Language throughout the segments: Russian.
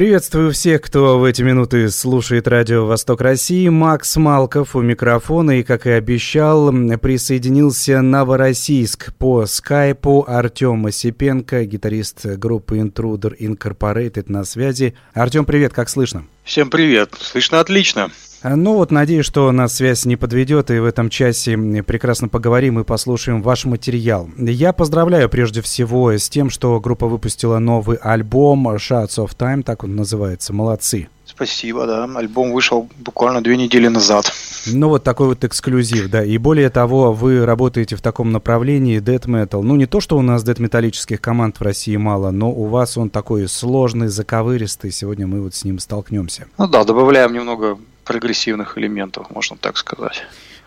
Приветствую всех, кто в эти минуты слушает радио «Восток России». Макс Малков у микрофона и, как и обещал, присоединился Новороссийск по скайпу. Артем Осипенко, гитарист группы Intruder Incorporated на связи. Артем, привет, как слышно? Всем привет, слышно отлично. А, ну вот, надеюсь, что нас связь не подведет, и в этом часе прекрасно поговорим и послушаем ваш материал. Я поздравляю прежде всего с тем, что группа выпустила новый альбом Shots of Time, так он называется. Молодцы. Спасибо, да. Альбом вышел буквально две недели назад. Ну вот такой вот эксклюзив, да. И более того, вы работаете в таком направлении death metal. Ну не то, что у нас death металлических команд в России мало, но у вас он такой сложный, заковыристый. Сегодня мы вот с ним столкнемся. Ну да, добавляем немного прогрессивных элементов, можно так сказать.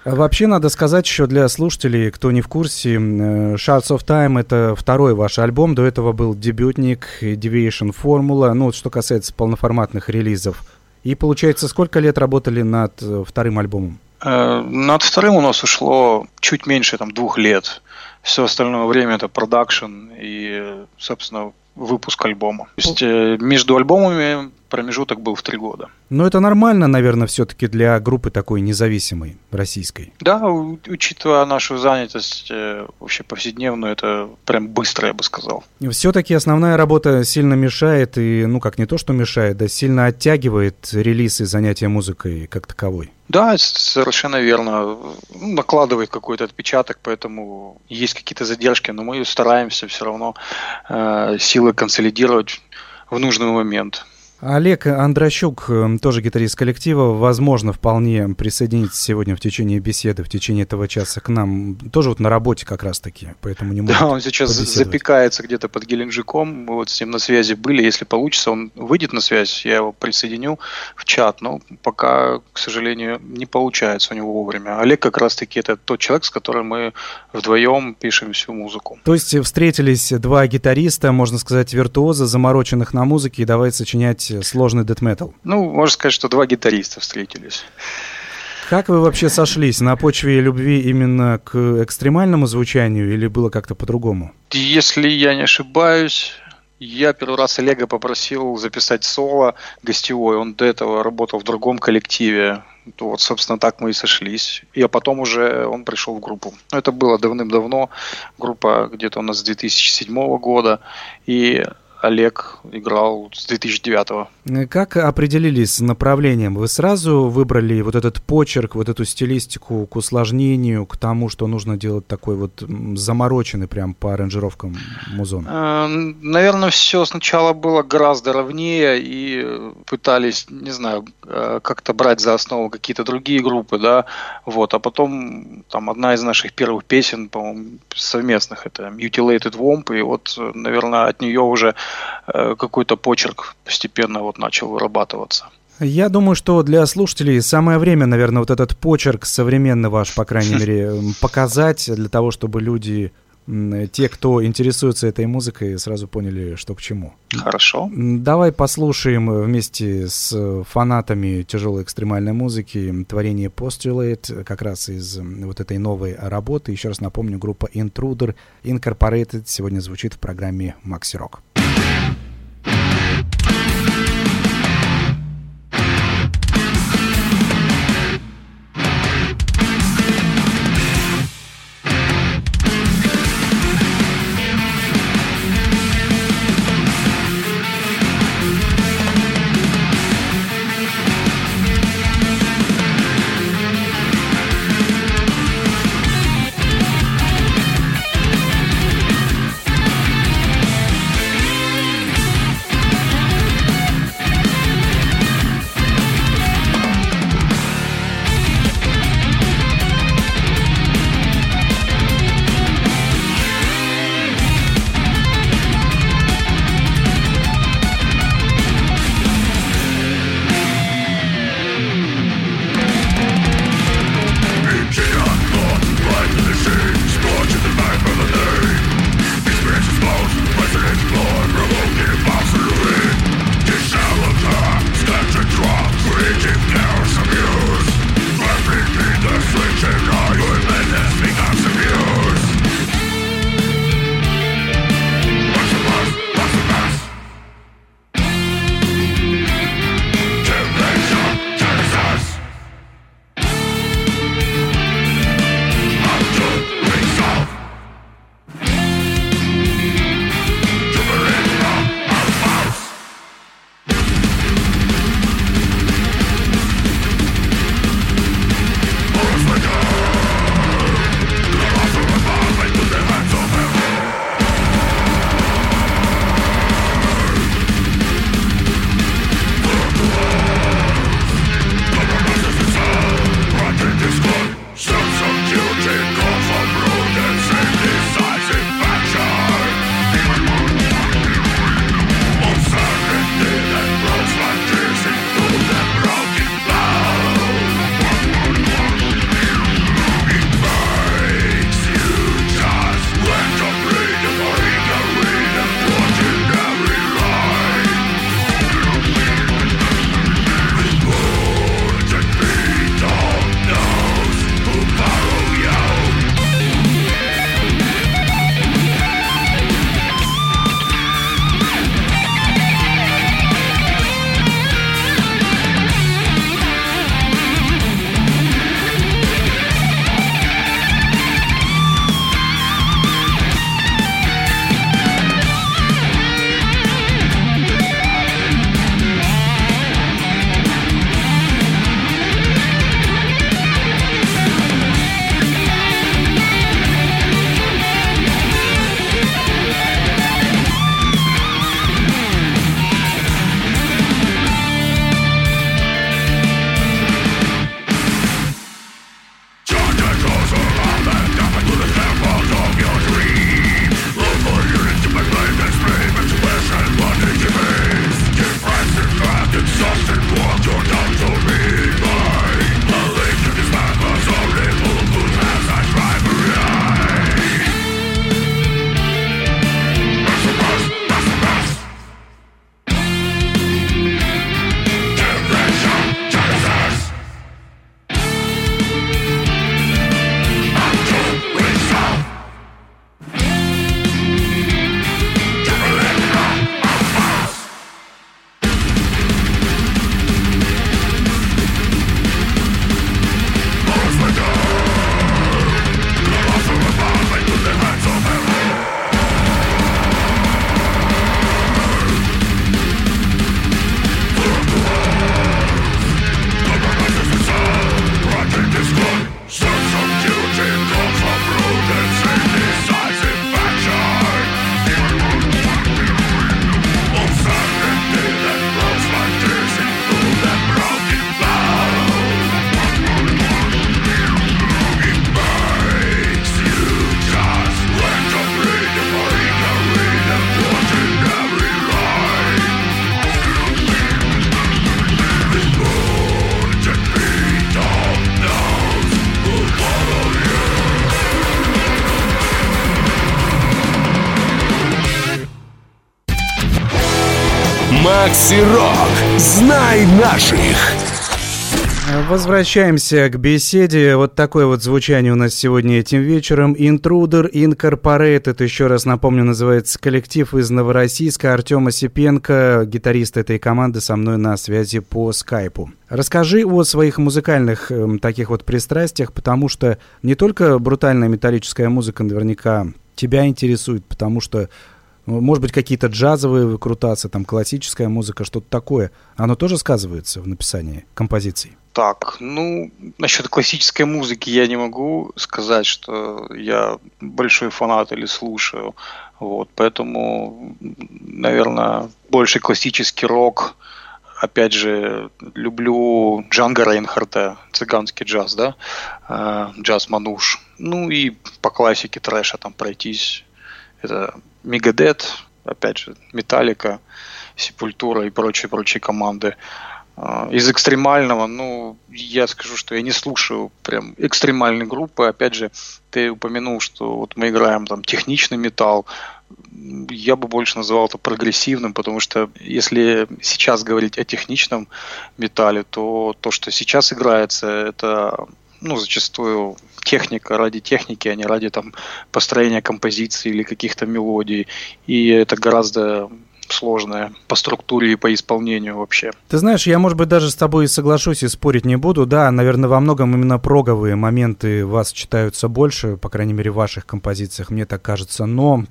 Вообще надо сказать еще для слушателей, кто не в курсе, Shards of Time это второй ваш альбом, до этого был дебютник Deviation Formula, ну вот что касается полноформатных релизов. И получается, сколько лет работали над э, вторым альбомом? Э, над вторым у нас ушло чуть меньше там двух лет. Все остальное время это продакшн и, собственно, выпуск альбома. То есть э, между альбомами промежуток был в три года. Но это нормально, наверное, все-таки для группы такой независимой, российской. Да, учитывая нашу занятость э, вообще повседневную, это прям быстро, я бы сказал. Все-таки основная работа сильно мешает, и, ну, как не то, что мешает, да сильно оттягивает релиз и занятия музыкой как таковой. Да, совершенно верно. Ну, накладывает какой-то отпечаток, поэтому есть какие-то задержки, но мы стараемся все равно э, силы консолидировать в нужный момент. Олег Андрощук, эм, тоже гитарист коллектива, возможно, вполне присоединится сегодня в течение беседы, в течение этого часа к нам. Тоже вот на работе как раз-таки, поэтому не может Да, он сейчас запекается где-то под Геленджиком, мы вот с ним на связи были. Если получится, он выйдет на связь, я его присоединю в чат, но пока, к сожалению, не получается у него вовремя. Олег как раз-таки это тот человек, с которым мы вдвоем пишем всю музыку. То есть встретились два гитариста, можно сказать, виртуоза, замороченных на музыке, и давай сочинять сложный дэт метал? Ну, можно сказать, что два гитариста встретились. Как вы вообще сошлись? На почве любви именно к экстремальному звучанию или было как-то по-другому? Если я не ошибаюсь, я первый раз Олега попросил записать соло гостевой. Он до этого работал в другом коллективе. Вот, собственно, так мы и сошлись. И а потом уже он пришел в группу. Но это было давным-давно. Группа где-то у нас с 2007 года. И Олег играл с 2009 -го. Как определились с направлением? Вы сразу выбрали вот этот почерк, вот эту стилистику к усложнению, к тому, что нужно делать такой вот замороченный прям по аранжировкам музон? Э, наверное, все сначала было гораздо ровнее и пытались, не знаю, э, как-то брать за основу какие-то другие группы, да, вот, а потом там одна из наших первых песен, по-моему, совместных, это Mutilated Womp, и вот, наверное, от нее уже Э, какой-то почерк постепенно вот начал вырабатываться. Я думаю, что для слушателей самое время, наверное, вот этот почерк современный ваш, по крайней мере, показать, для того, чтобы люди, те, кто интересуется этой музыкой, сразу поняли, что к чему. Хорошо. Давай послушаем вместе с фанатами тяжелой экстремальной музыки творение Postulate, как раз из вот этой новой работы. Еще раз напомню, группа Intruder Incorporated сегодня звучит в программе Maxi Rock. Макси Рок. Знай наших. Возвращаемся к беседе. Вот такое вот звучание у нас сегодня этим вечером. Intruder Incorporated, еще раз напомню, называется коллектив из Новороссийска. Артем Осипенко, гитарист этой команды, со мной на связи по скайпу. Расскажи о своих музыкальных э, таких вот пристрастиях, потому что не только брутальная металлическая музыка наверняка тебя интересует, потому что может быть, какие-то джазовые выкрутасы, там классическая музыка, что-то такое. Оно тоже сказывается в написании композиций? Так, ну, насчет классической музыки я не могу сказать, что я большой фанат или слушаю. Вот, поэтому, наверное, больше классический рок. Опять же, люблю Джанга Рейнхарта, цыганский джаз, да, э, джаз Мануш. Ну и по классике трэша там пройтись. Это Мегадет, опять же, Металлика, Сепультура и прочие-прочие команды. А, из экстремального, ну, я скажу, что я не слушаю прям экстремальные группы. Опять же, ты упомянул, что вот мы играем там техничный металл. Я бы больше называл это прогрессивным, потому что если сейчас говорить о техничном металле, то то, что сейчас играется, это ну, зачастую техника ради техники, а не ради там построения композиции или каких-то мелодий. И это гораздо сложная по структуре и по исполнению вообще. Ты знаешь, я, может быть, даже с тобой соглашусь и спорить не буду. Да, наверное, во многом именно проговые моменты вас читаются больше, по крайней мере, в ваших композициях, мне так кажется. Но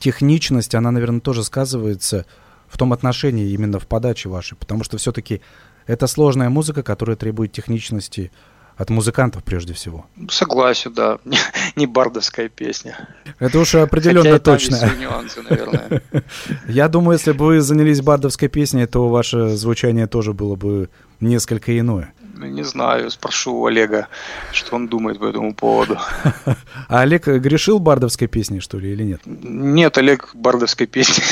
техничность, она, наверное, тоже сказывается в том отношении именно в подаче вашей, потому что все-таки это сложная музыка, которая требует техничности, от музыкантов прежде всего. Согласен, да. Не бардовская песня. Это уж определенно Хотя точно. Там нюансы, наверное. Я думаю, если бы вы занялись бардовской песней, то ваше звучание тоже было бы несколько иное. Ну, не знаю, спрошу у Олега, что он думает по этому поводу. А Олег грешил бардовской песней, что ли, или нет? Нет, Олег бардовской песней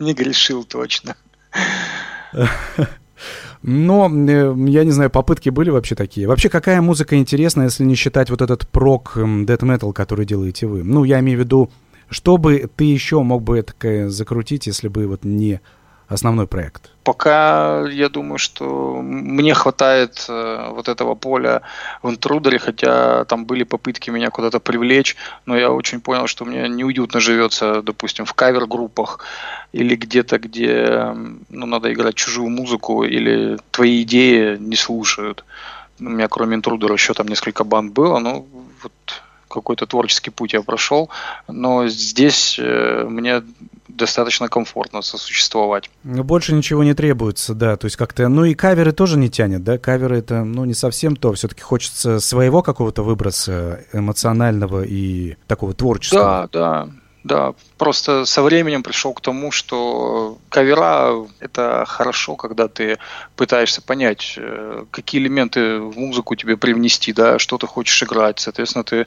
не грешил точно. Но, э, я не знаю, попытки были вообще такие. Вообще, какая музыка интересна, если не считать вот этот прок death metal, который делаете вы? Ну, я имею в виду, что бы ты еще мог бы это закрутить, если бы вот не основной проект? Пока я думаю, что мне хватает э, вот этого поля в интрудере, хотя там были попытки меня куда-то привлечь, но я очень понял, что мне неуютно живется, допустим, в кавер-группах или где-то, где ну, надо играть чужую музыку или твои идеи не слушают. У меня кроме интрудера еще там несколько банд было, но вот какой-то творческий путь я прошел, но здесь э, мне достаточно комфортно сосуществовать. Больше ничего не требуется, да, то есть как-то, ну и каверы тоже не тянет, да, каверы это, ну не совсем то, все-таки хочется своего какого-то выброса эмоционального и такого творческого. Да, да, да, просто со временем пришел к тому, что кавера – это хорошо, когда ты пытаешься понять, э, какие элементы в музыку тебе привнести, да, что ты хочешь играть. Соответственно, ты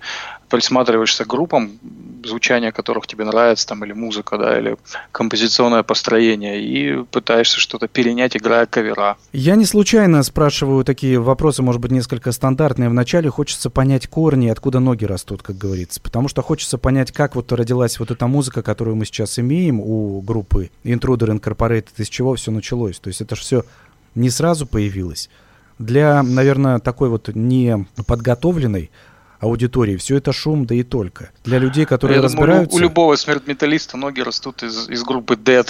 присматриваешься к группам, звучание которых тебе нравится, там, или музыка, да, или композиционное построение, и пытаешься что-то перенять, играя кавера. Я не случайно спрашиваю такие вопросы, может быть, несколько стандартные. Вначале хочется понять корни, откуда ноги растут, как говорится, потому что хочется понять, как вот родилась вот эта музыка, которую мы сейчас имеем у группы Intruder Incorporated, из чего все началось. То есть это же все не сразу появилось. Для, наверное, такой вот неподготовленной аудитории. Все это шум, да и только. Для людей, которые Я разбираются... Думаю, у, любого смерть-металлиста ноги растут из, из группы Dead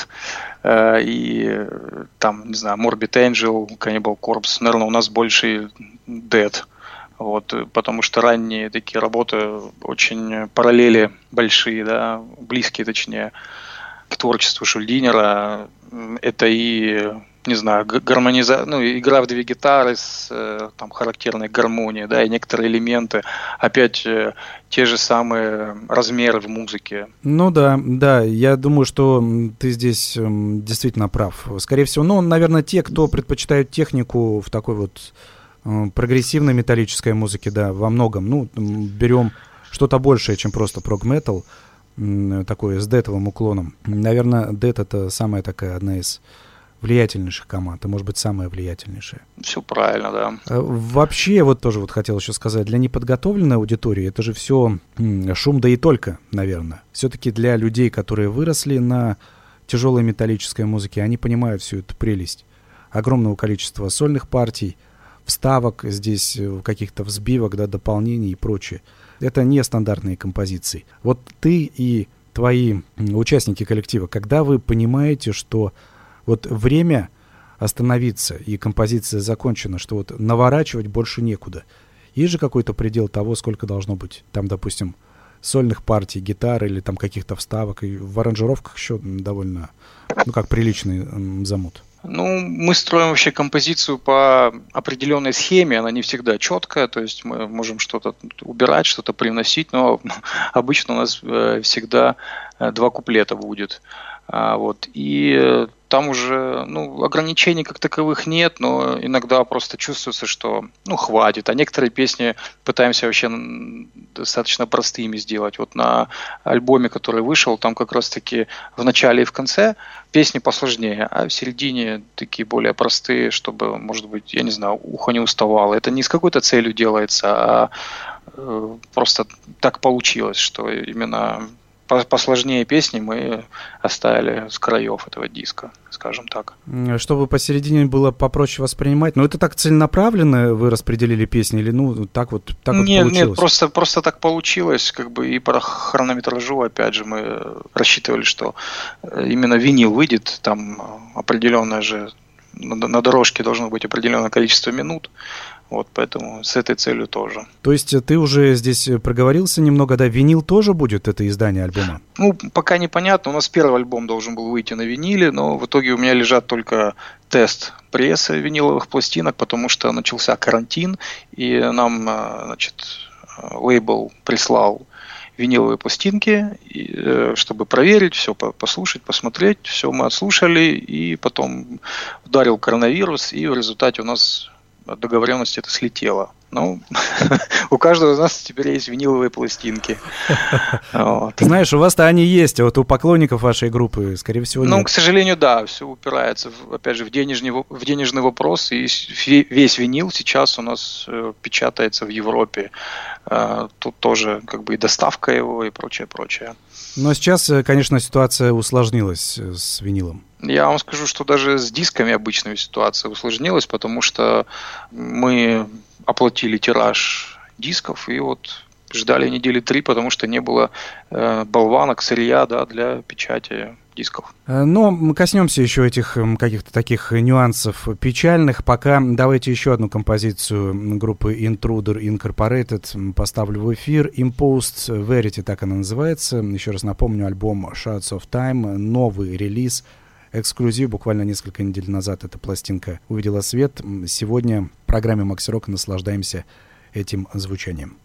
э, и там, не знаю, Morbid Angel, Cannibal Corpse. Наверное, у нас больше Dead. Вот, потому что ранние такие работы очень параллели большие, да, близкие точнее, к творчеству Шульдинера. Это и не знаю, гармониза... ну, игра в две гитары с э, там, характерной гармонией, да, и некоторые элементы, опять э, те же самые размеры в музыке. Ну да, да, я думаю, что ты здесь эм, действительно прав. Скорее всего, ну, наверное, те, кто предпочитают технику в такой вот э, прогрессивной металлической музыке, да, во многом, ну, берем что-то большее, чем просто прог-метал, такое с детовым уклоном. Наверное, дет это самая такая одна из влиятельнейших команд, а может быть самая влиятельнейшая. Все правильно, да. Э, вообще, вот тоже вот хотел еще сказать, для неподготовленной аудитории это же все шум да и только, наверное. Все-таки для людей, которые выросли на тяжелой металлической музыки, они понимают всю эту прелесть огромного количества сольных партий, вставок здесь, э, каких-то взбивок, да, дополнений и прочее. Это не стандартные композиции. Вот ты и твои участники коллектива, когда вы понимаете, что вот время остановиться и композиция закончена, что вот наворачивать больше некуда. Есть же какой-то предел того, сколько должно быть там, допустим, сольных партий, гитары или там каких-то вставок. И в аранжировках еще довольно, ну как приличный замут. Ну, мы строим вообще композицию по определенной схеме, она не всегда четкая, то есть мы можем что-то убирать, что-то привносить, но обычно у нас э, всегда э, два куплета будет. А, вот. И там уже ну, ограничений как таковых нет, но иногда просто чувствуется, что ну, хватит. А некоторые песни пытаемся вообще достаточно простыми сделать. Вот на альбоме, который вышел, там как раз-таки в начале и в конце песни посложнее, а в середине такие более простые, чтобы, может быть, я не знаю, ухо не уставало. Это не с какой-то целью делается, а э, просто так получилось, что именно посложнее песни мы оставили с краев этого диска, скажем так. Чтобы посередине было попроще воспринимать. Но это так целенаправленно вы распределили песни или ну так вот так нет, вот получилось? Нет, просто, просто так получилось. Как бы и по хронометражу, опять же, мы рассчитывали, что э, именно винил выйдет, там определенное же на дорожке должно быть определенное количество минут. Вот поэтому с этой целью тоже. То есть э, ты уже здесь э, проговорился немного, да? Винил тоже будет это издание альбома? Ну, пока непонятно. У нас первый альбом должен был выйти на виниле, но в итоге у меня лежат только тест прессы виниловых пластинок, потому что начался карантин, и нам, э, значит, лейбл прислал виниловые пластинки, чтобы проверить, все послушать, посмотреть. Все мы отслушали, и потом ударил коронавирус, и в результате у нас от договоренности это слетело. Ну, у каждого из нас теперь есть виниловые пластинки. Знаешь, у вас-то они есть, а вот у поклонников вашей группы, скорее всего, Ну, к сожалению, да, все упирается, опять же, в денежный, в денежный вопрос, и весь винил сейчас у нас э, печатается в Европе. Э, тут тоже как бы и доставка его, и прочее, прочее. Но сейчас, э, конечно, ситуация усложнилась с винилом. Я вам скажу, что даже с дисками обычная ситуация усложнилась, потому что мы оплатили тираж дисков и вот ждали недели три, потому что не было э, болванок, сырья да, для печати дисков. Э, но мы коснемся еще этих каких-то таких нюансов печальных. Пока давайте еще одну композицию группы Intruder Incorporated поставлю в эфир. Imposed Verity, так она называется. Еще раз напомню, альбом Shots of Time, новый релиз – эксклюзив. Буквально несколько недель назад эта пластинка увидела свет. Сегодня в программе Макси Рок наслаждаемся этим звучанием.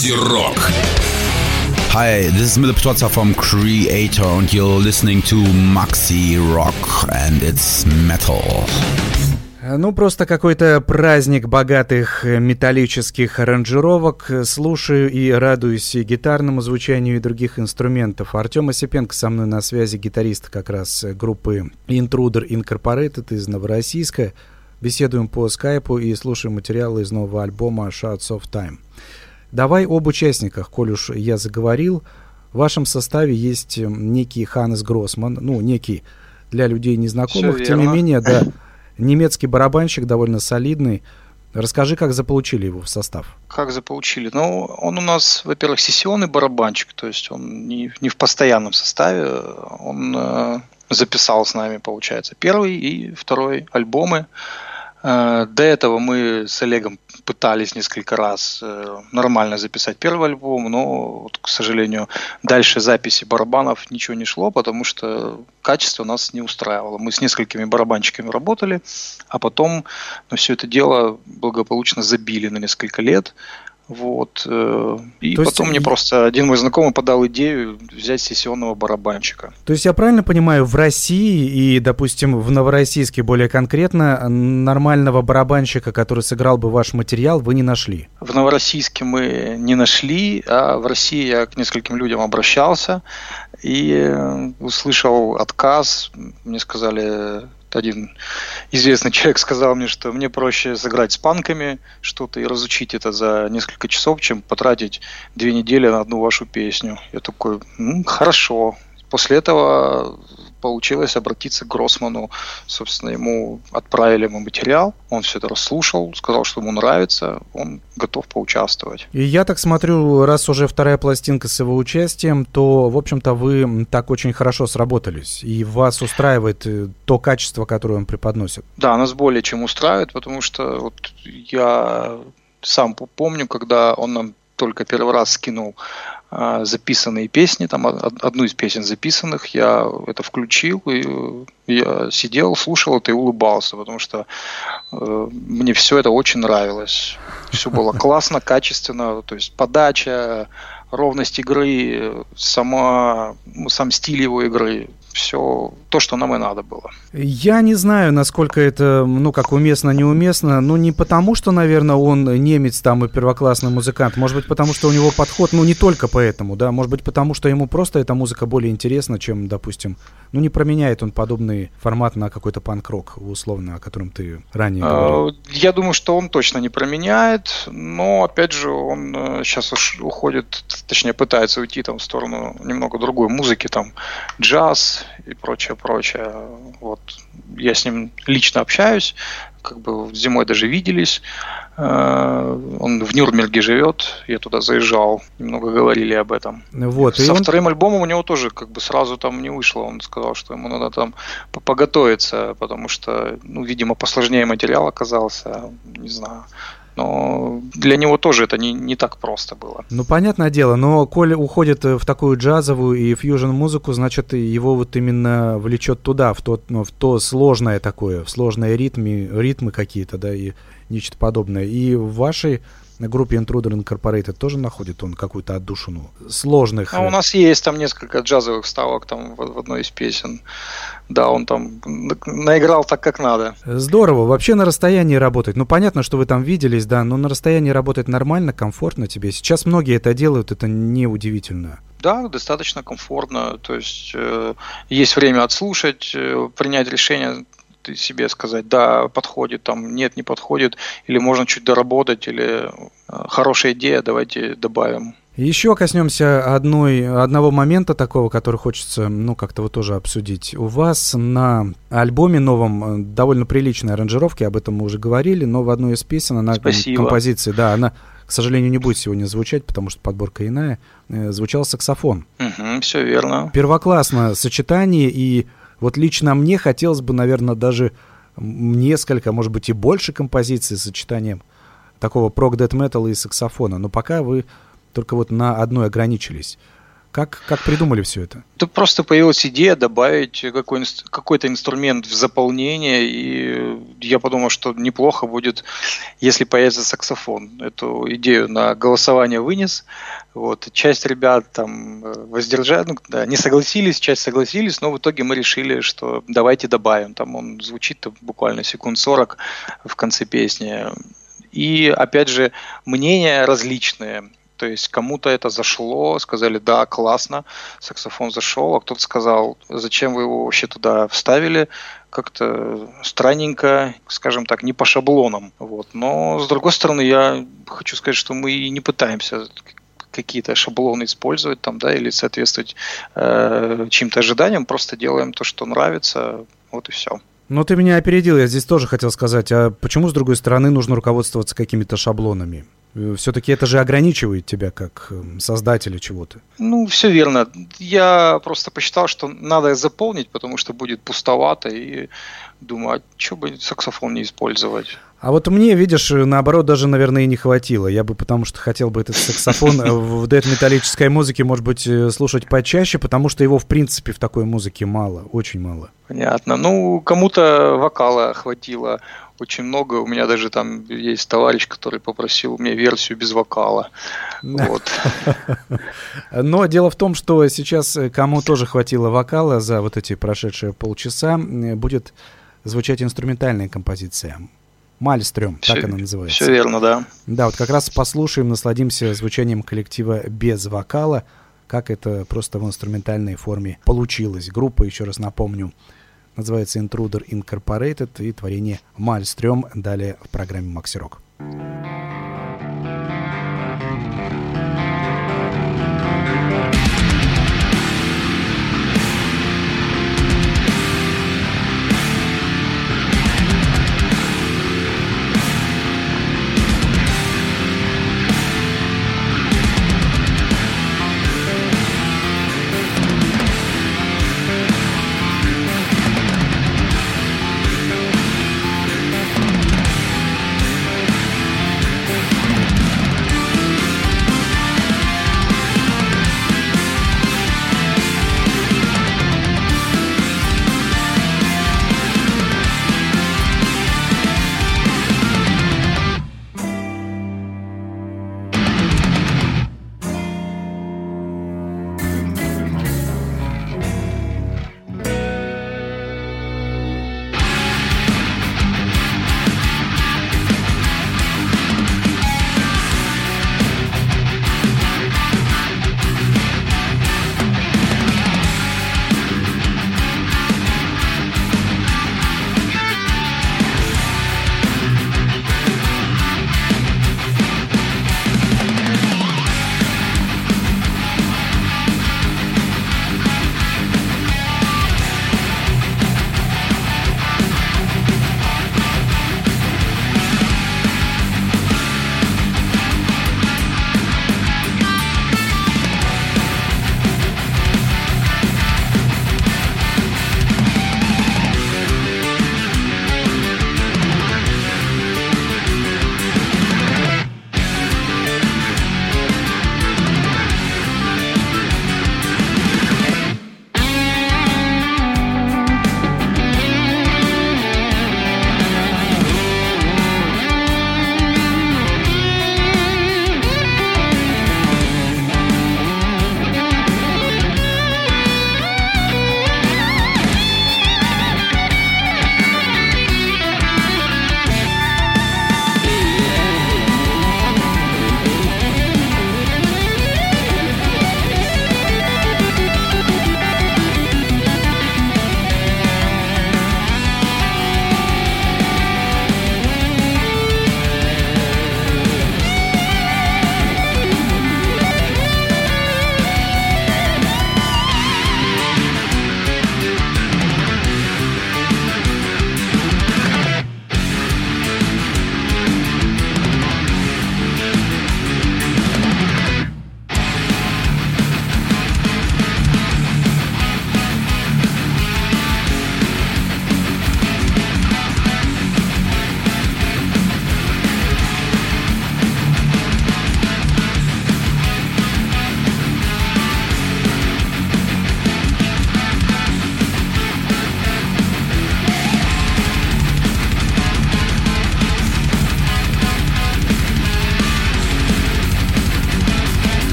Макси-рок. Hi, this is Mille Piazza from Creator and you're listening to Maxi Rock and it's metal. Ну, просто какой-то праздник богатых металлических аранжировок. Слушаю и радуюсь и гитарному звучанию, и других инструментов. Артем Осипенко со мной на связи, гитарист как раз группы Intruder Incorporated из Новороссийска. Беседуем по скайпу и слушаем материалы из нового альбома Shots of Time. Давай об участниках, коль уж я заговорил. В вашем составе есть некий Ханес Гроссман, ну, некий для людей незнакомых, тем не менее, да, немецкий барабанщик довольно солидный. Расскажи, как заполучили его в состав. Как заполучили? Ну, он у нас, во-первых, сессионный барабанщик, то есть он не, не в постоянном составе. Он э, записал с нами, получается, первый и второй альбомы. Э, до этого мы с Олегом пытались несколько раз э, нормально записать первый альбом, но, вот, к сожалению, дальше записи барабанов ничего не шло, потому что качество нас не устраивало. Мы с несколькими барабанщиками работали, а потом ну, все это дело благополучно забили на несколько лет. Вот. Э, и То потом есть... мне просто один мой знакомый подал идею взять сессионного барабанщика. То есть я правильно понимаю, в России и, допустим, в Новороссийске более конкретно нормального барабанщика, который сыграл бы ваш материал, вы не нашли? В Новороссийске мы не нашли, а в России я к нескольким людям обращался и э, услышал отказ. Мне сказали, один известный человек сказал мне, что мне проще сыграть с панками что-то и разучить это за несколько часов, чем потратить две недели на одну вашу песню. Я такой, ну, хорошо. После этого получилось обратиться к Гроссману. Собственно, ему отправили мы материал, он все это расслушал, сказал, что ему нравится, он готов поучаствовать. И я так смотрю, раз уже вторая пластинка с его участием, то, в общем-то, вы так очень хорошо сработались, и вас устраивает э, то качество, которое он преподносит. Да, нас более чем устраивает, потому что вот я сам помню, когда он нам только первый раз скинул записанные песни, там одну из песен записанных, я это включил, и я сидел, слушал это и улыбался, потому что э, мне все это очень нравилось. Все было классно, качественно, то есть подача, ровность игры, сама, ну, сам стиль его игры, все то, что нам и надо было. Я не знаю, насколько это, ну, как уместно, неуместно. Ну, не потому, что, наверное, он немец там и первоклассный музыкант. Может быть, потому что у него подход, ну, не только поэтому, да. Может быть, потому что ему просто эта музыка более интересна, чем, допустим, ну, не променяет он подобный формат на какой-то панк-рок, условно, о котором ты ранее а, говорил. Я думаю, что он точно не променяет, но, опять же, он сейчас э, уходит, точнее, пытается уйти там в сторону немного другой музыки, там, джаз, и прочее, прочее. Вот я с ним лично общаюсь, как бы зимой даже виделись. Э, он в Нюрнберге живет, я туда заезжал, немного говорили об этом. Вот, Со он... вторым альбомом у него тоже как бы сразу там не вышло. Он сказал, что ему надо там поготовиться, потому что, ну, видимо, посложнее материал оказался, не знаю но для него тоже это не, не так просто было. Ну, понятное дело, но Коля уходит в такую джазовую и фьюжн-музыку, значит, его вот именно влечет туда, в то, ну, в то сложное такое, в сложные ритмы, ритмы какие-то, да, и нечто подобное. И в вашей на группе Intruder Incorporated тоже находит он какую-то отдушину сложных. А у нас есть там несколько джазовых ставок там в, в одной из песен. Да, он там наиграл так, как надо. Здорово. Вообще на расстоянии работать. Ну, понятно, что вы там виделись, да, но на расстоянии работать нормально, комфортно тебе. Сейчас многие это делают, это не удивительно. Да, достаточно комфортно. То есть э, есть время отслушать, э, принять решение себе сказать, да, подходит, там, нет, не подходит, или можно чуть доработать, или э, хорошая идея, давайте добавим. Еще коснемся одной, одного момента такого, который хочется, ну, как-то вот тоже обсудить. У вас на альбоме новом э, довольно приличные аранжировки, об этом мы уже говорили, но в одной из песен она Спасибо. композиции, да, она, к сожалению, не будет сегодня звучать, потому что подборка иная, э, звучал саксофон. Угу, все верно. Первоклассно сочетание и вот лично мне хотелось бы, наверное, даже несколько, может быть, и больше композиций с сочетанием такого прог дэт металла и саксофона. Но пока вы только вот на одной ограничились. Как, как придумали все это? Да просто появилась идея добавить какой, какой-то инструмент в заполнение, и я подумал, что неплохо будет, если появится саксофон. Эту идею на голосование вынес. Вот. Часть ребят там э, воздержали, ну, да, не согласились, часть согласились, но в итоге мы решили, что давайте добавим. Там он звучит буквально секунд 40 в конце песни. И опять же, мнения различные. То есть кому-то это зашло, сказали, да, классно, саксофон зашел, а кто-то сказал, зачем вы его вообще туда вставили, как-то странненько, скажем так, не по шаблонам. Вот. Но, с другой стороны, я хочу сказать, что мы не пытаемся какие-то шаблоны использовать там, да, или соответствовать э, чьим-то ожиданиям, просто делаем то, что нравится, вот и все. Но ты меня опередил, я здесь тоже хотел сказать, а почему, с другой стороны, нужно руководствоваться какими-то шаблонами? Э, Все-таки это же ограничивает тебя как эм, создателя чего-то. Ну, все верно. Я просто посчитал, что надо заполнить, потому что будет пустовато, и думаю, а что бы саксофон не использовать? А вот мне, видишь, наоборот, даже, наверное, и не хватило. Я бы потому что хотел бы этот саксофон э, в дэт-металлической музыке, может быть, э, слушать почаще, потому что его, в принципе, в такой музыке мало, очень мало. Понятно. Ну, кому-то вокала хватило очень много. У меня даже там есть товарищ, который попросил мне версию без вокала. Вот. Но дело в том, что сейчас э, кому тоже хватило вокала за вот эти прошедшие полчаса, будет звучать инструментальная композиция. Мальстрём, все, так она называется. Все верно, да. Да, вот как раз послушаем, насладимся звучанием коллектива без вокала, как это просто в инструментальной форме получилось. Группа, еще раз напомню, называется Intruder Incorporated и творение Мальстрём далее в программе Макси Рок.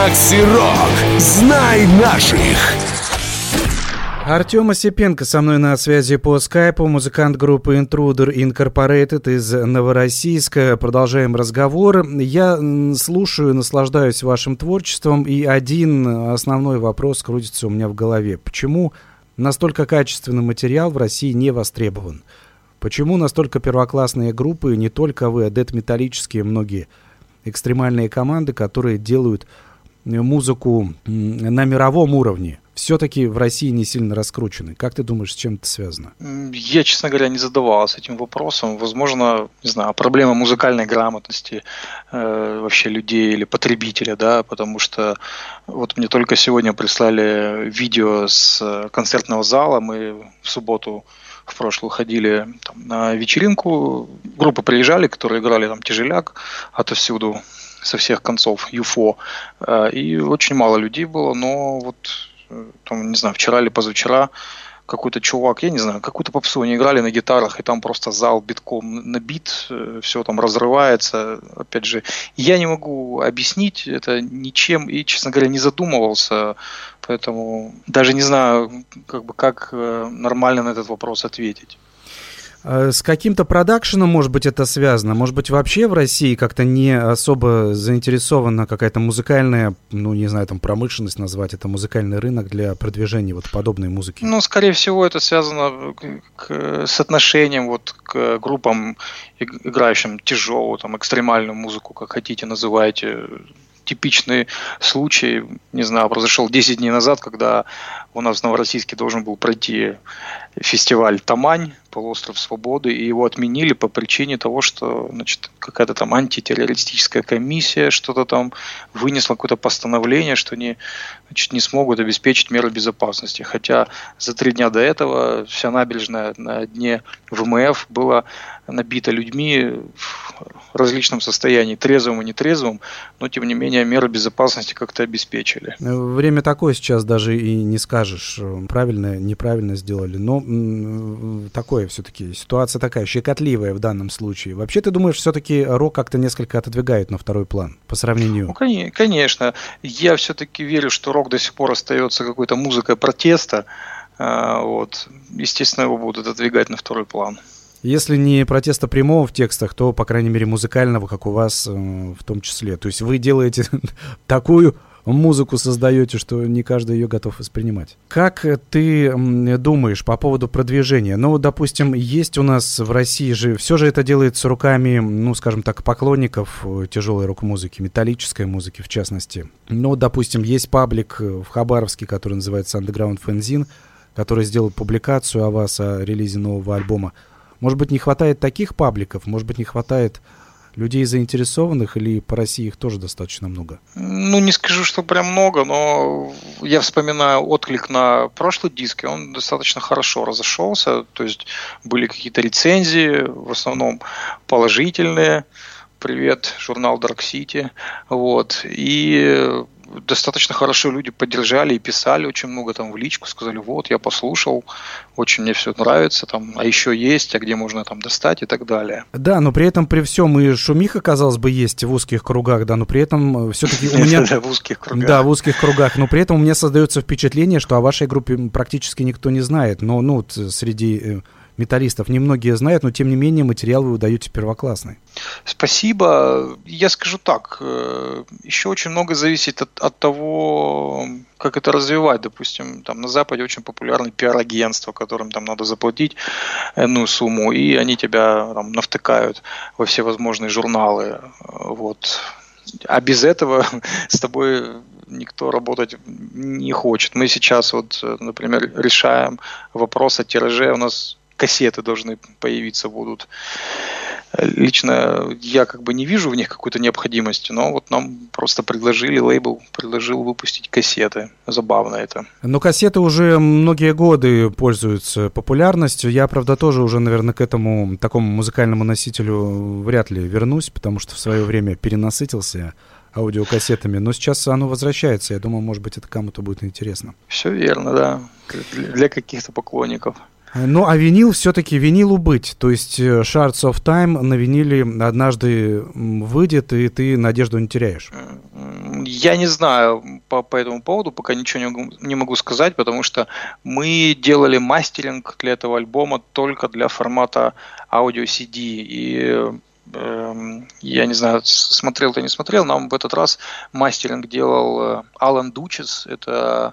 Макси Рок. Знай наших. Артем Осипенко со мной на связи по скайпу, музыкант группы Intruder Incorporated из Новороссийска. Продолжаем разговор. Я слушаю, наслаждаюсь вашим творчеством, и один основной вопрос крутится у меня в голове. Почему настолько качественный материал в России не востребован? Почему настолько первоклассные группы, не только вы, а дед-металлические многие экстремальные команды, которые делают музыку на мировом уровне, все-таки в России не сильно раскручены. Как ты думаешь, с чем это связано? Я, честно говоря, не задавался этим вопросом. Возможно, не знаю, проблема музыкальной грамотности э, вообще людей или потребителя, да, потому что вот мне только сегодня прислали видео с концертного зала. Мы в субботу в прошлую ходили там, на вечеринку. Группы приезжали, которые играли там тяжеляк отовсюду со всех концов, ЮФО. Э, и очень мало людей было, но вот там, не знаю, вчера или позавчера какой-то чувак, я не знаю, какую-то попсу они играли на гитарах, и там просто зал битком набит, э, все там разрывается. Опять же, я не могу объяснить это ничем и, честно говоря, не задумывался, поэтому даже не знаю, как бы, как э, нормально на этот вопрос ответить. А с каким-то продакшеном, может быть, это связано? Может быть, вообще в России как-то не особо заинтересована какая-то музыкальная, ну, не знаю, там, промышленность назвать, это музыкальный рынок для продвижения вот подобной музыки? Ну, скорее всего, это связано к, с отношением вот к группам, играющим тяжелую, там, экстремальную музыку, как хотите, называйте типичный случай, не знаю, произошел 10 дней назад, когда у нас в Новороссийске должен был пройти фестиваль Тамань, полуостров свободы, и его отменили по причине того, что значит, какая-то там антитеррористическая комиссия что-то там вынесла какое-то постановление, что они значит, не смогут обеспечить меры безопасности. Хотя за три дня до этого вся набережная на дне ВМФ была набита людьми в различном состоянии, трезвым и нетрезвым, но тем не менее меры безопасности как-то обеспечили. Время такое сейчас даже и не скажешь, правильно, неправильно сделали, но такое все-таки, ситуация такая, щекотливая в данном случае. Вообще ты думаешь, все-таки рок как-то несколько отодвигает на второй план по сравнению? Ну, конечно. Я все-таки верю, что рок до сих пор остается какой-то музыкой протеста. А, вот. Естественно, его будут отодвигать на второй план. Если не протеста прямого в текстах, то, по крайней мере, музыкального, как у вас э, в том числе. То есть вы делаете такую музыку создаете, что не каждый ее готов воспринимать. Как ты думаешь по поводу продвижения? Ну, допустим, есть у нас в России же, все же это делается руками, ну, скажем так, поклонников э, тяжелой рок-музыки, металлической музыки в частности. Ну, допустим, есть паблик э, в Хабаровске, который называется Underground Fanzine, который сделал публикацию о вас, о релизе нового альбома. Может быть, не хватает таких пабликов, может быть, не хватает людей заинтересованных или по России их тоже достаточно много? Ну, не скажу, что прям много, но я вспоминаю отклик на прошлый диск, и он достаточно хорошо разошелся, то есть были какие-то рецензии, в основном положительные, привет, журнал Dark City, вот, и достаточно хорошо люди поддержали и писали очень много там в личку, сказали, вот, я послушал, очень мне все нравится, там, а еще есть, а где можно там достать и так далее. Да, но при этом при всем и шумиха, казалось бы, есть в узких кругах, да, но при этом э, все-таки у меня... Да, в узких кругах. Да, в узких кругах, но при этом у меня создается впечатление, что о вашей группе практически никто не знает, но, ну, среди э, металлистов немногие знают, но тем не менее материал вы выдаете первоклассный. Спасибо. Я скажу так, э, еще очень много зависит от, от того, как это развивать. Допустим, там на Западе очень популярны пиар-агентства, которым там надо заплатить ну, сумму, и они тебя там навтыкают во все возможные журналы. Вот. А без этого с тобой никто работать не хочет. Мы сейчас вот, например, решаем вопрос о тираже. У нас кассеты должны появиться будут. Лично я как бы не вижу в них какой-то необходимости, но вот нам просто предложили, лейбл предложил выпустить кассеты. Забавно это. Но кассеты уже многие годы пользуются популярностью. Я, правда, тоже уже, наверное, к этому такому музыкальному носителю вряд ли вернусь, потому что в свое время перенасытился аудиокассетами, но сейчас оно возвращается. Я думаю, может быть, это кому-то будет интересно. Все верно, да. Для каких-то поклонников. Ну, а винил все-таки винилу быть. То есть э, Shards of Time на виниле однажды выйдет, и ты надежду не теряешь. Я не знаю по, по этому поводу, пока ничего не не могу сказать, потому что мы делали мастеринг для этого альбома только для формата аудио CD. И э, я не знаю, смотрел ты не смотрел, нам в этот раз мастеринг делал э, Алан Дучес, это Э,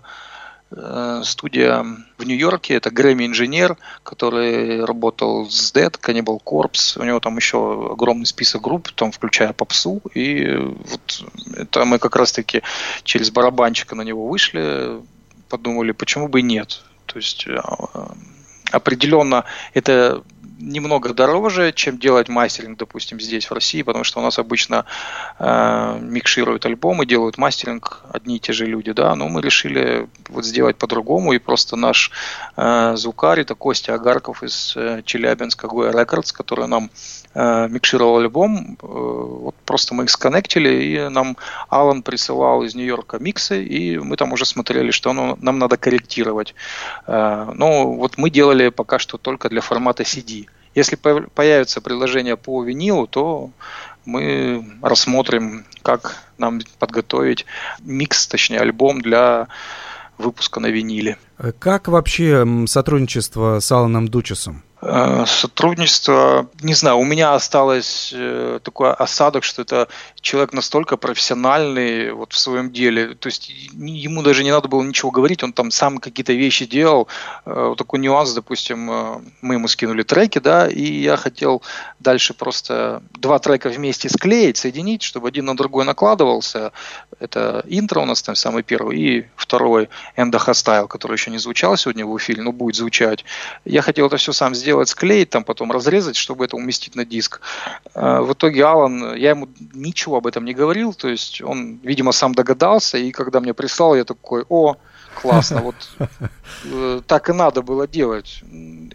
студия в Нью-Йорке, это Грэмми-инженер, который работал с Dead, Cannibal Corpse, у него там еще огромный список групп, там включая попсу, и вот это мы как раз-таки через барабанчика на него вышли, подумали, почему бы и нет. То есть э, определенно это немного дороже, чем делать мастеринг, допустим, здесь, в России, потому что у нас обычно э, микшируют альбомы, делают мастеринг одни и те же люди, да, но мы решили вот сделать по-другому, и просто наш э, звукарь, это Костя Агарков из э, Челябинска Гоя Рекордс, который нам э, микшировал альбом, э, вот просто мы их сконнектили, и нам Алан присылал из Нью-Йорка миксы, и мы там уже смотрели, что ну, нам надо корректировать. Э, ну, вот мы делали пока что только для формата CD. Если появится приложение по винилу, то мы рассмотрим, как нам подготовить микс, точнее альбом для выпуска на виниле. Как вообще сотрудничество с Аланом Дучесом? Э, сотрудничество, не знаю, у меня осталось э, такой осадок, что это человек настолько профессиональный вот в своем деле, то есть ему даже не надо было ничего говорить, он там сам какие-то вещи делал. Э, вот такой нюанс, допустим, мы ему скинули треки, да, и я хотел дальше просто два трека вместе склеить, соединить, чтобы один на другой накладывался. Это интро у нас там самый первый, и второй Endo Hostile, который еще не звучал сегодня в эфире, но будет звучать. Я хотел это все сам сделать сделать, склеить, там потом разрезать, чтобы это уместить на диск. А, в итоге Алан, я ему ничего об этом не говорил, то есть он, видимо, сам догадался, и когда мне прислал, я такой, о, классно, вот э, так и надо было делать.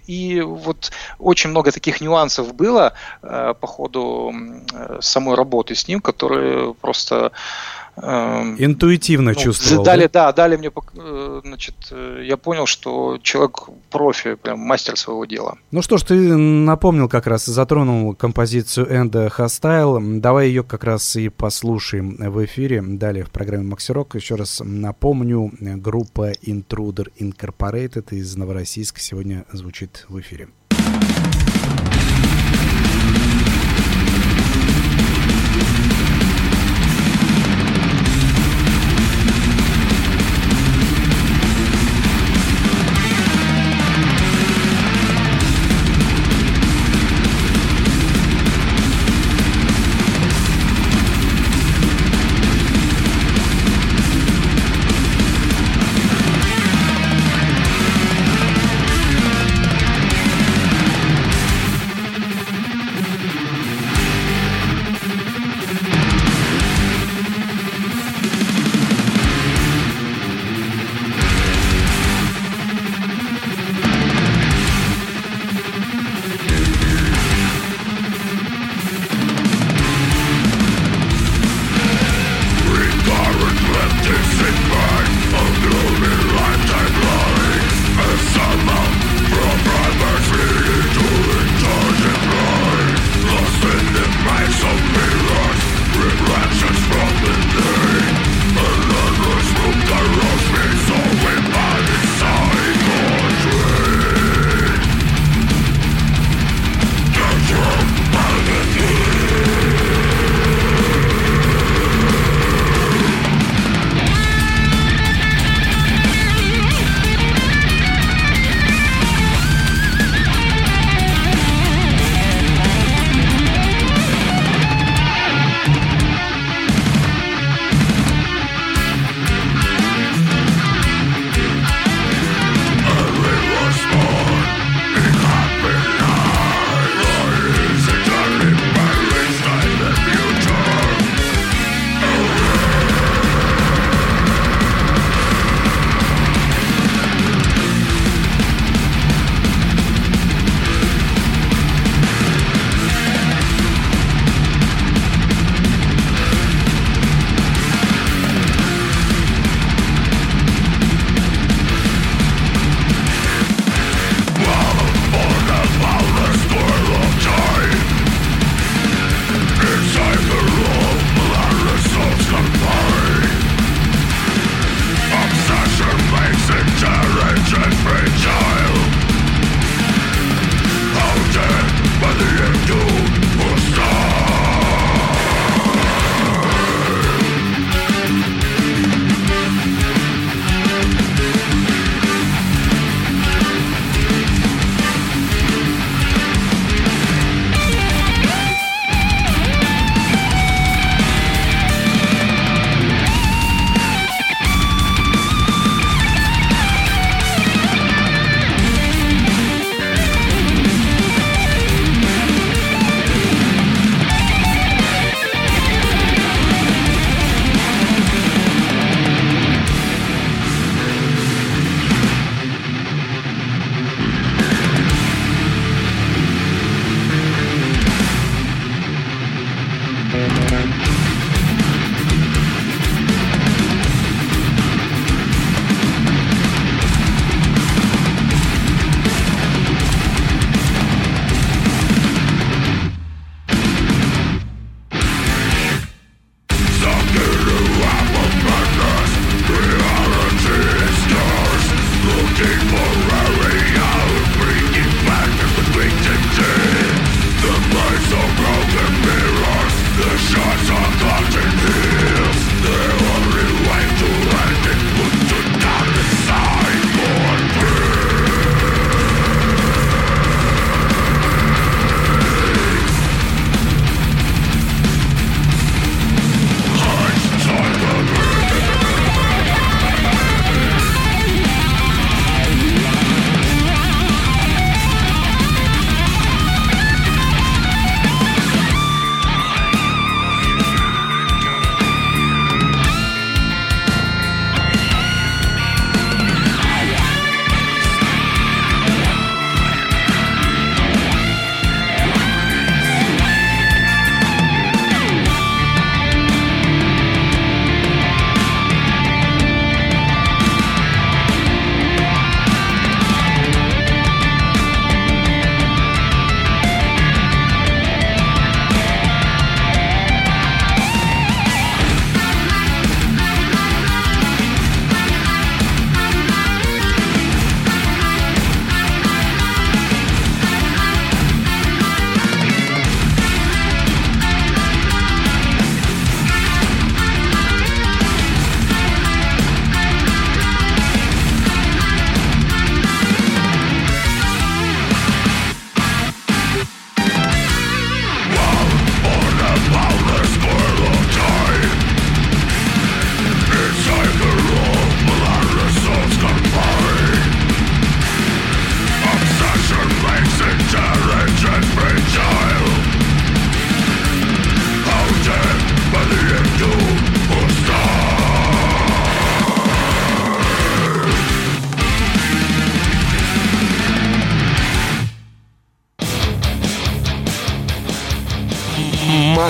И вот очень много таких нюансов было э, по ходу э, самой работы с ним, которые просто Интуитивно ну, чувствовал. Дали, да? да, дали мне, э, значит, э, я понял, что человек профи, прям мастер своего дела. Ну что ж, ты напомнил как раз, затронул композицию Энда Hostile. Давай ее как раз и послушаем в эфире. Далее в программе Максирок. Еще раз напомню, группа Intruder Incorporated из Новороссийска сегодня звучит в эфире.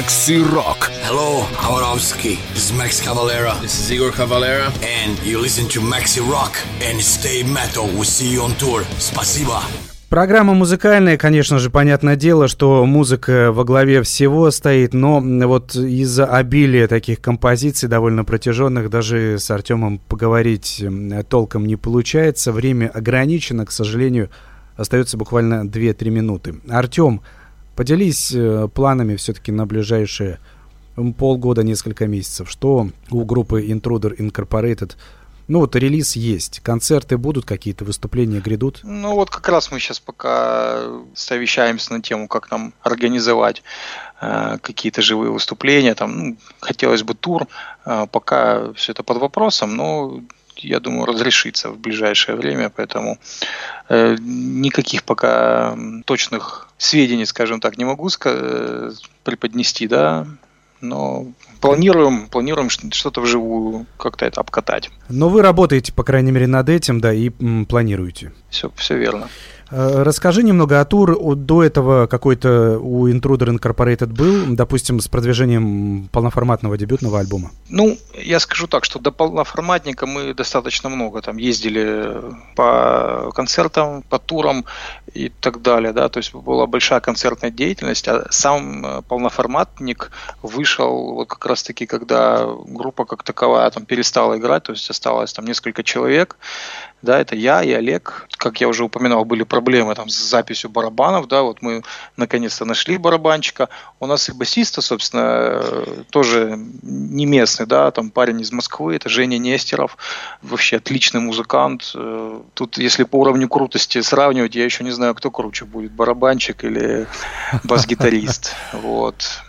Макси Рок. Hello, Avarovsky. This is Max Cavalera. This is Igor Cavalera. And you listen to Maxi Rock and stay metal. We see you on tour. Спасибо. Программа музыкальная, конечно же, понятное дело, что музыка во главе всего стоит, но вот из-за обилия таких композиций, довольно протяженных, даже с Артемом поговорить толком не получается. Время ограничено, к сожалению, остается буквально 2-3 минуты. Артем, поделись э, планами все-таки на ближайшие полгода, несколько месяцев. Что у группы Intruder Incorporated – ну вот релиз есть, концерты будут какие-то, выступления грядут? Ну вот как раз мы сейчас пока совещаемся на тему, как нам организовать э, какие-то живые выступления. Там ну, хотелось бы тур, э, пока все это под вопросом, но я думаю, разрешится в ближайшее время, поэтому э, никаких пока точных сведений, скажем так, не могу э, преподнести, да, но планируем, планируем что-то вживую как-то это обкатать. Но вы работаете, по крайней мере, над этим, да, и м, планируете. Все, все верно. Э, расскажи немного о тур. До этого какой-то у Intruder Incorporated был, допустим, с продвижением полноформатного дебютного альбома? Ну, я скажу так, что до полноформатника мы достаточно много там ездили по концертам, по турам и так далее, да, то есть была большая концертная деятельность, а сам э, полноформатник вышел вот как раз-таки, когда группа как таковая там перестала играть, то есть осталось там несколько человек, да, это я и Олег. Как я уже упоминал, были проблемы там с записью барабанов, да, вот мы наконец-то нашли барабанщика. У нас и басиста, собственно, тоже не местный, да, там парень из Москвы, это Женя Нестеров, вообще отличный музыкант. Тут, если по уровню крутости сравнивать, я еще не знаю, кто круче будет, барабанщик или бас-гитарист, вот.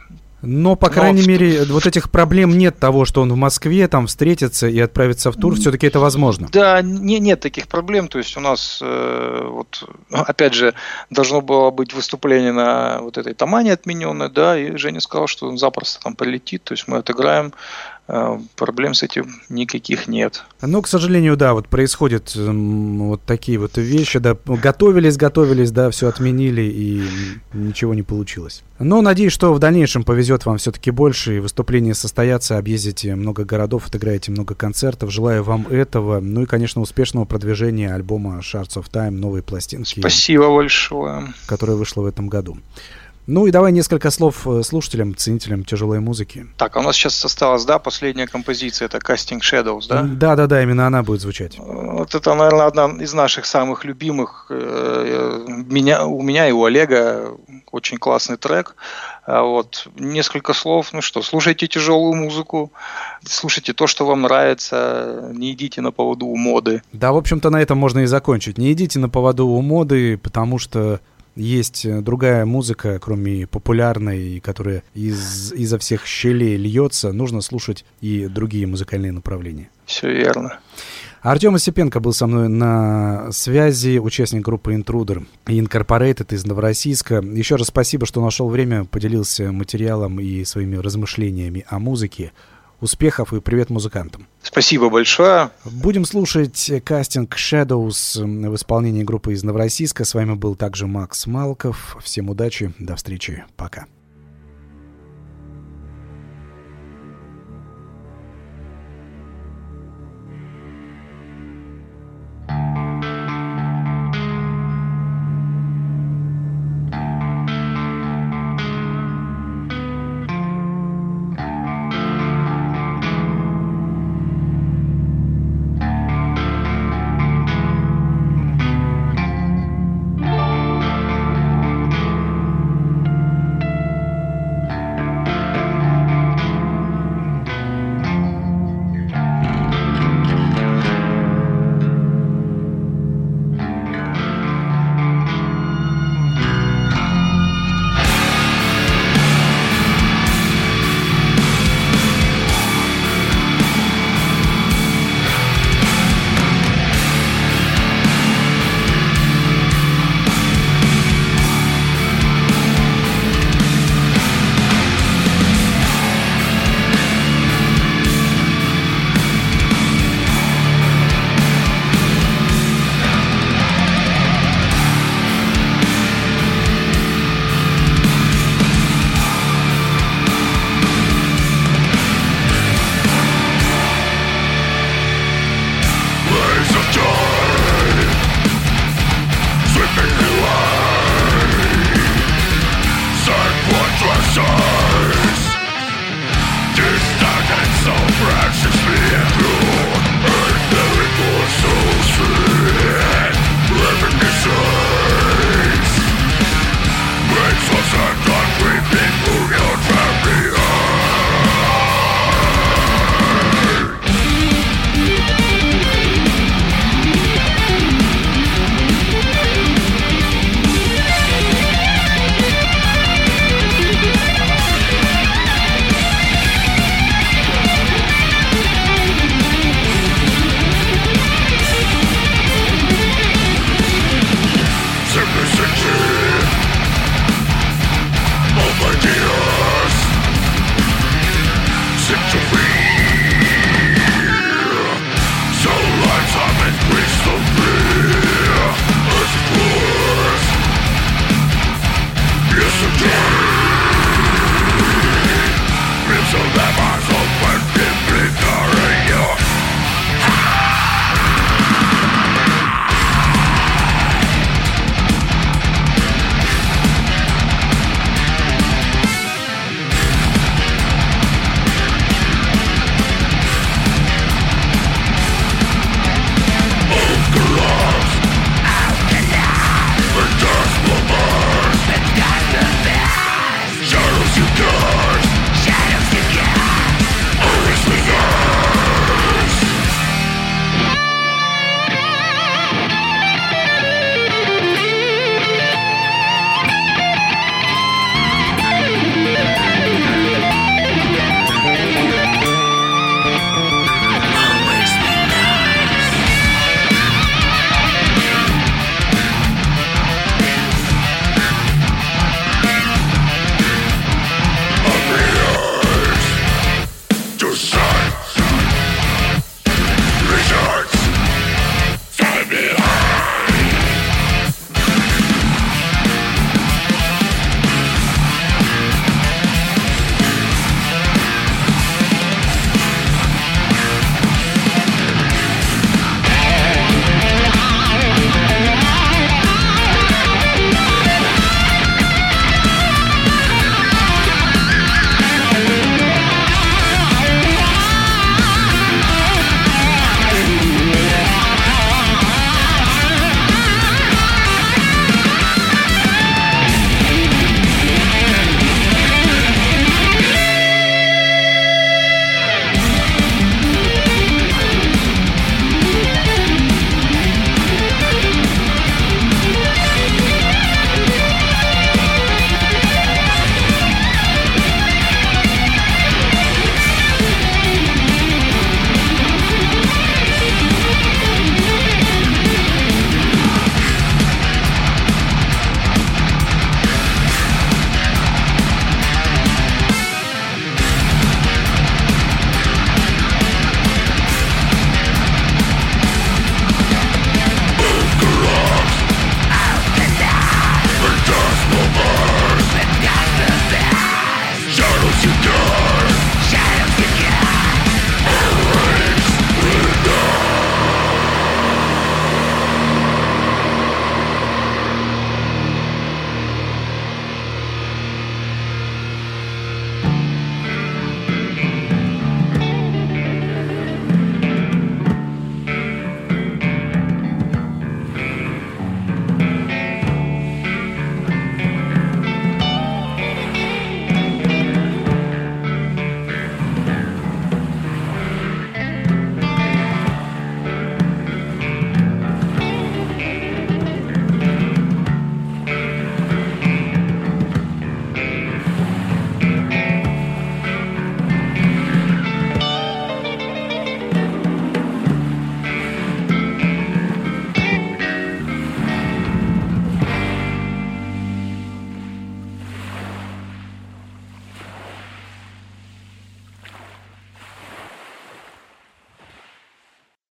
Но, по крайней Но... мере, вот этих проблем нет того, что он в Москве там встретится и отправится в тур. Все-таки это возможно. Да, не, нет таких проблем. То есть у нас, э, вот, опять же, должно было быть выступление на вот этой Тамане отмененное, да, и Женя сказал, что он запросто там полетит. То есть мы отыграем проблем с этим никаких нет. Ну, к сожалению, да, вот происходят вот такие вот вещи, да, готовились, готовились, да, все отменили и ничего не получилось. Но надеюсь, что в дальнейшем повезет вам все-таки больше, и выступления состоятся, объездите много городов, отыграете много концертов. Желаю вам этого, ну и, конечно, успешного продвижения альбома Shards of Time, новой пластинки. Спасибо большое. Которая вышла в этом году. Ну и давай несколько слов э, слушателям, ценителям тяжелой музыки. Так, а у нас сейчас осталась, да, последняя композиция, это Casting Shadows, да? Да-да-да, именно она будет звучать. Вот это, наверное, одна из наших самых любимых. Э, меня, у меня и у Олега очень классный трек. А вот, несколько слов, ну что, слушайте тяжелую музыку, слушайте то, что вам нравится, не идите на поводу у моды. Да, в общем-то, на этом можно и закончить. Не идите на поводу у моды, потому что есть э, другая музыка, кроме популярной, которая из, изо всех щелей льется, нужно слушать и другие музыкальные направления. Все верно. Артем Осипенко был со мной на связи, участник группы Intruder Incorporated из Новороссийска. Еще раз спасибо, что нашел время, поделился материалом и своими размышлениями о музыке. Успехов и привет музыкантам. Спасибо большое. Будем слушать кастинг Shadows в исполнении группы из Новороссийска. С вами был также Макс Малков. Всем удачи, до встречи, пока.